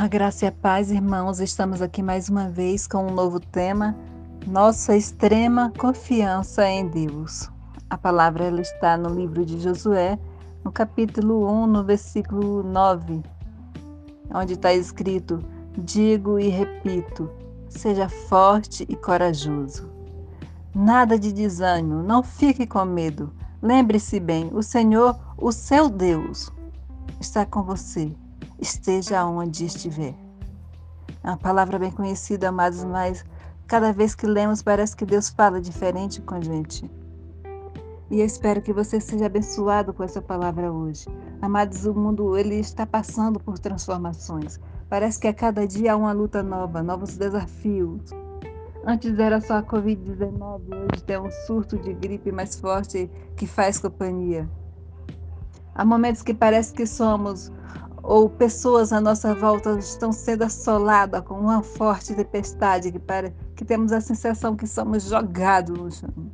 A graça e a paz, irmãos, estamos aqui mais uma vez com um novo tema, nossa extrema confiança em Deus. A palavra ela está no livro de Josué, no capítulo 1, no versículo 9, onde está escrito: Digo e repito, seja forte e corajoso. Nada de desânimo, não fique com medo. Lembre-se bem: o Senhor, o seu Deus, está com você esteja onde estiver. É uma palavra bem conhecida, amados, mas cada vez que lemos parece que Deus fala diferente com a gente. E eu espero que você seja abençoado com essa palavra hoje. Amados, o mundo ele está passando por transformações. Parece que a cada dia há uma luta nova, novos desafios. Antes era só a Covid-19, hoje tem um surto de gripe mais forte que faz companhia. Há momentos que parece que somos ou pessoas à nossa volta estão sendo assoladas com uma forte tempestade que, para, que temos a sensação que somos jogados no chão.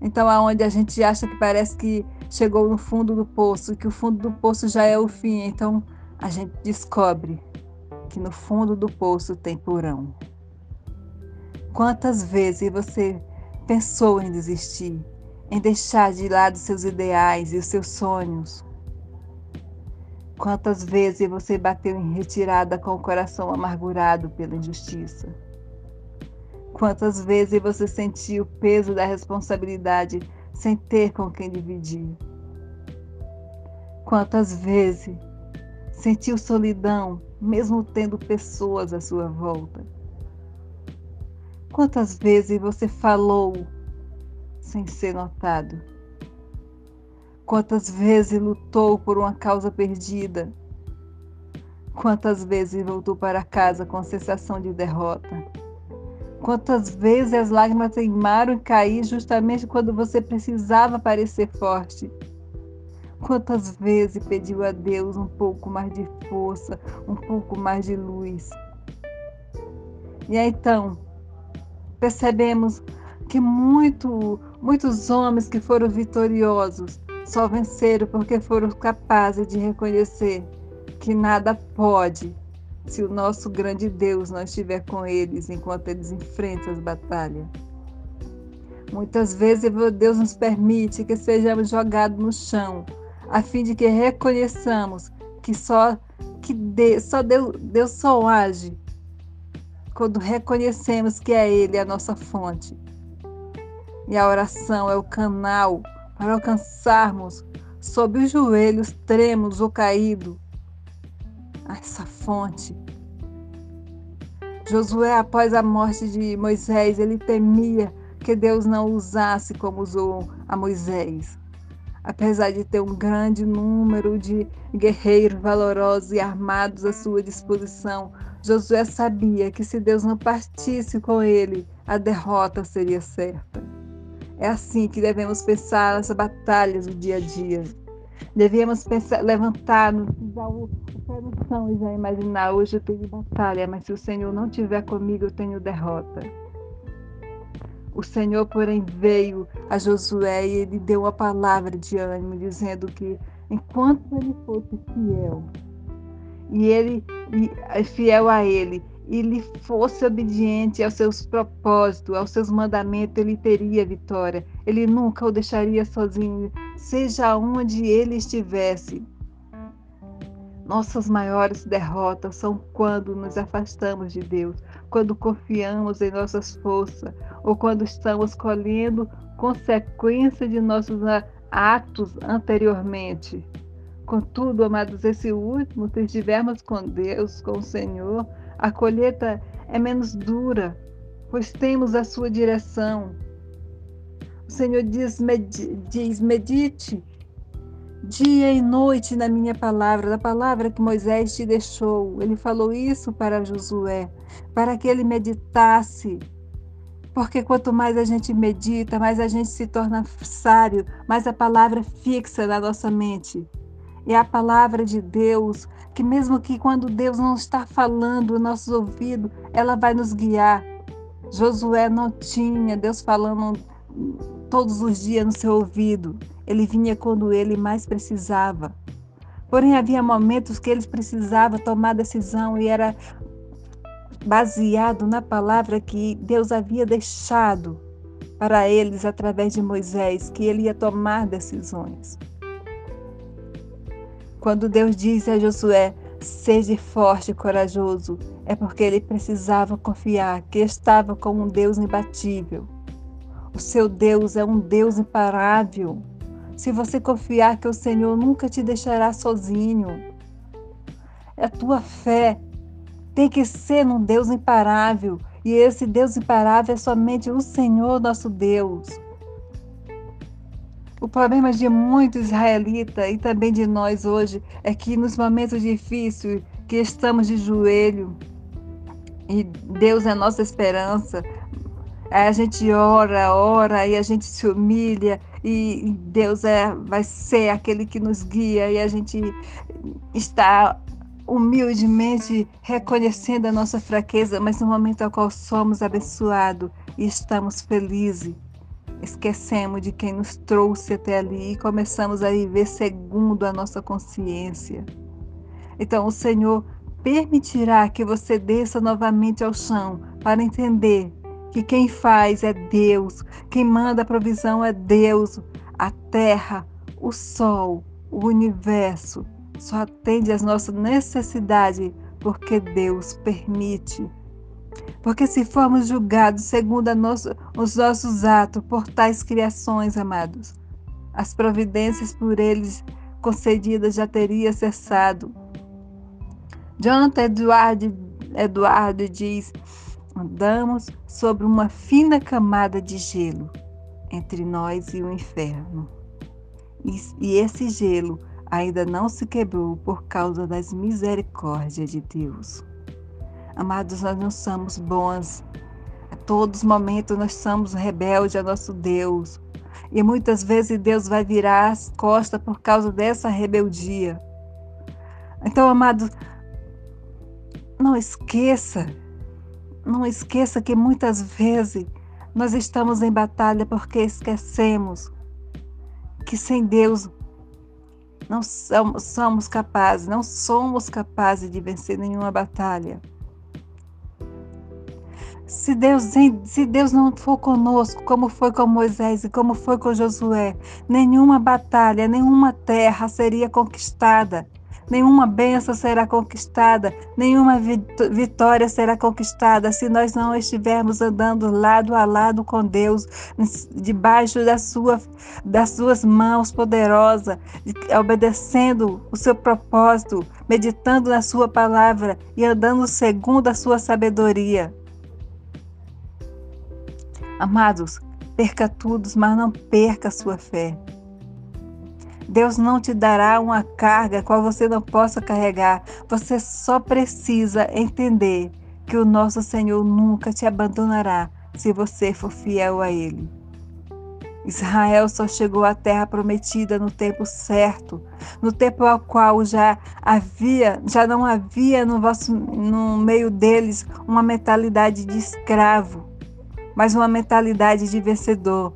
Então, aonde a gente acha que parece que chegou no fundo do poço, que o fundo do poço já é o fim, então a gente descobre que no fundo do poço tem porão. Quantas vezes você pensou em desistir, em deixar de lado seus ideais e os seus sonhos, Quantas vezes você bateu em retirada com o coração amargurado pela injustiça? Quantas vezes você sentiu o peso da responsabilidade sem ter com quem dividir? Quantas vezes sentiu solidão, mesmo tendo pessoas à sua volta? Quantas vezes você falou sem ser notado? Quantas vezes lutou por uma causa perdida? Quantas vezes voltou para casa com a sensação de derrota? Quantas vezes as lágrimas teimaram em cair justamente quando você precisava parecer forte? Quantas vezes pediu a Deus um pouco mais de força, um pouco mais de luz? E aí, então, percebemos que muito, muitos homens que foram vitoriosos só venceram porque foram capazes de reconhecer que nada pode se o nosso grande Deus não estiver com eles enquanto eles enfrentam as batalhas. Muitas vezes Deus nos permite que sejamos jogados no chão, a fim de que reconheçamos que só que Deus, só Deus, Deus só age quando reconhecemos que é Ele a nossa fonte. E a oração é o canal para alcançarmos sob os joelhos tremos ou caído essa fonte. Josué, após a morte de Moisés, ele temia que Deus não usasse como usou a Moisés. Apesar de ter um grande número de guerreiros valorosos e armados à sua disposição, Josué sabia que se Deus não partisse com ele, a derrota seria certa. É assim que devemos pensar nas batalhas do dia a dia. Devíamos pensar, levantar, usar o, o pé no chão e já imaginar: hoje eu tenho batalha, mas se o Senhor não estiver comigo, eu tenho derrota. O Senhor, porém, veio a Josué e ele deu uma palavra de ânimo, dizendo que enquanto ele fosse fiel, e ele e fiel a ele, e lhe fosse obediente aos seus propósitos, aos seus mandamentos, ele teria vitória. Ele nunca o deixaria sozinho, seja onde ele estivesse. Nossas maiores derrotas são quando nos afastamos de Deus, quando confiamos em nossas forças ou quando estamos colhendo consequência de nossos atos anteriormente. Contudo, amados, esse último, se estivermos com Deus, com o Senhor, a colheita é menos dura, pois temos a sua direção. O Senhor diz, med diz medite dia e noite na minha palavra, da palavra que Moisés te deixou. Ele falou isso para Josué, para que ele meditasse. Porque quanto mais a gente medita, mais a gente se torna sábio, mais a palavra fixa na nossa mente. É a palavra de Deus que mesmo que quando Deus não está falando no nossos ouvidos, ela vai nos guiar. Josué não tinha Deus falando todos os dias no seu ouvido. Ele vinha quando ele mais precisava. Porém, havia momentos que eles precisavam tomar decisão e era baseado na palavra que Deus havia deixado para eles através de Moisés, que ele ia tomar decisões. Quando Deus disse a Josué: Seja forte e corajoso, é porque ele precisava confiar que estava com um Deus imbatível. O seu Deus é um Deus imparável. Se você confiar que o Senhor nunca te deixará sozinho, a tua fé tem que ser num Deus imparável. E esse Deus imparável é somente o Senhor nosso Deus. O problema de muito israelita e também de nós hoje é que nos momentos difíceis que estamos de joelho e Deus é nossa esperança, a gente ora, ora e a gente se humilha e Deus é, vai ser aquele que nos guia e a gente está humildemente reconhecendo a nossa fraqueza, mas no momento ao qual somos abençoados e estamos felizes, esquecemos de quem nos trouxe até ali e começamos a viver segundo a nossa consciência. Então, o Senhor permitirá que você desça novamente ao chão para entender que quem faz é Deus, quem manda a provisão é Deus, a terra, o sol, o universo só atende às nossas necessidades porque Deus permite. Porque se formos julgados segundo nosso, os nossos atos por tais criações, amados, as providências por eles concedidas já teria cessado. Jonathan Eduardo, Eduardo diz: andamos sobre uma fina camada de gelo entre nós e o inferno. E, e esse gelo ainda não se quebrou por causa das misericórdias de Deus. Amados, nós não somos bons. A todos os momentos nós somos rebeldes a nosso Deus. E muitas vezes Deus vai virar as costas por causa dessa rebeldia. Então, amados, não esqueça, não esqueça que muitas vezes nós estamos em batalha porque esquecemos que sem Deus não somos capazes, não somos capazes de vencer nenhuma batalha. Se Deus, se Deus não for conosco, como foi com Moisés e como foi com Josué, nenhuma batalha, nenhuma terra seria conquistada nenhuma bênção será conquistada, nenhuma vitória será conquistada se nós não estivermos andando lado a lado com Deus, debaixo da sua, das suas mãos poderosas, obedecendo o seu propósito, meditando na sua palavra e andando segundo a sua sabedoria. Amados, perca tudo, mas não perca a sua fé. Deus não te dará uma carga qual você não possa carregar. Você só precisa entender que o nosso Senhor nunca te abandonará se você for fiel a Ele. Israel só chegou à terra prometida no tempo certo, no tempo ao qual já havia, já não havia no vosso no meio deles uma mentalidade de escravo, mas uma mentalidade de vencedor.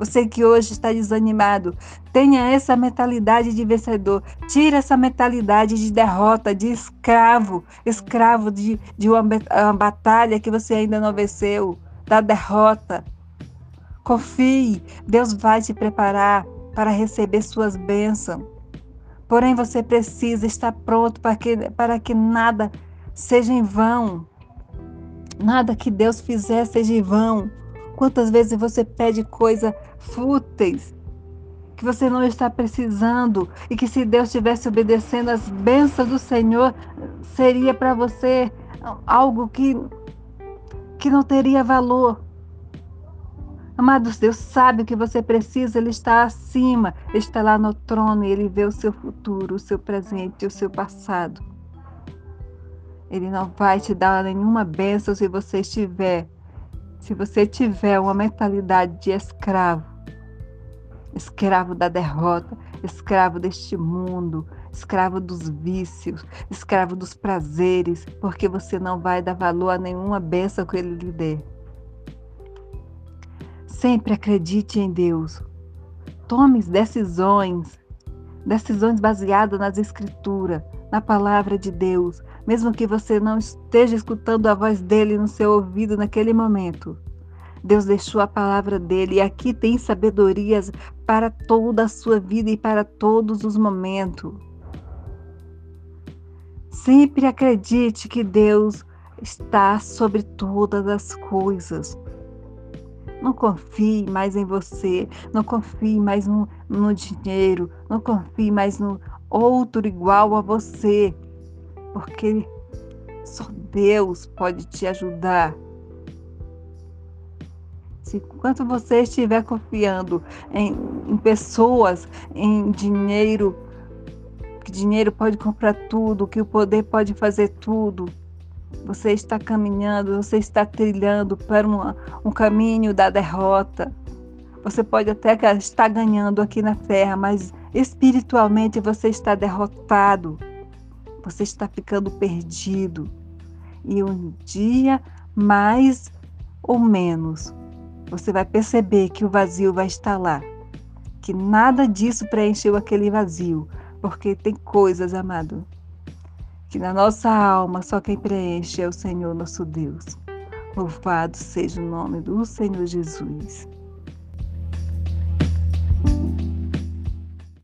Você que hoje está desanimado, tenha essa mentalidade de vencedor. Tire essa mentalidade de derrota, de escravo, escravo de, de uma, uma batalha que você ainda não venceu, da derrota. Confie, Deus vai te preparar para receber suas bênçãos. Porém, você precisa estar pronto para que, para que nada seja em vão. Nada que Deus fizer seja vão. Quantas vezes você pede coisa fúteis que você não está precisando e que se Deus estivesse obedecendo as bênçãos do Senhor, seria para você algo que, que não teria valor. Amados, Deus sabe o que você precisa, Ele está acima, Ele está lá no trono e Ele vê o seu futuro, o seu presente o seu passado. Ele não vai te dar nenhuma bênção se você estiver se você tiver uma mentalidade de escravo, escravo da derrota, escravo deste mundo, escravo dos vícios, escravo dos prazeres, porque você não vai dar valor a nenhuma bênção que ele lhe dê. Sempre acredite em Deus. Tome decisões. decisões baseadas nas escrituras, na palavra de Deus, mesmo que você não esteja escutando a voz dele no seu ouvido naquele momento. Deus deixou a palavra dele e aqui tem sabedorias para toda a sua vida e para todos os momentos. Sempre acredite que Deus está sobre todas as coisas. Não confie mais em você, não confie mais no, no dinheiro, não confie mais no outro igual a você, porque só Deus pode te ajudar. Se enquanto você estiver confiando em, em pessoas, em dinheiro, que dinheiro pode comprar tudo, que o poder pode fazer tudo, você está caminhando, você está trilhando para uma, um caminho da derrota. Você pode até estar ganhando aqui na terra, mas espiritualmente você está derrotado. Você está ficando perdido. E um dia mais ou menos você vai perceber que o vazio vai estar lá. Que nada disso preencheu aquele vazio. Porque tem coisas, amado, que na nossa alma só quem preenche é o Senhor nosso Deus. Louvado seja o nome do Senhor Jesus.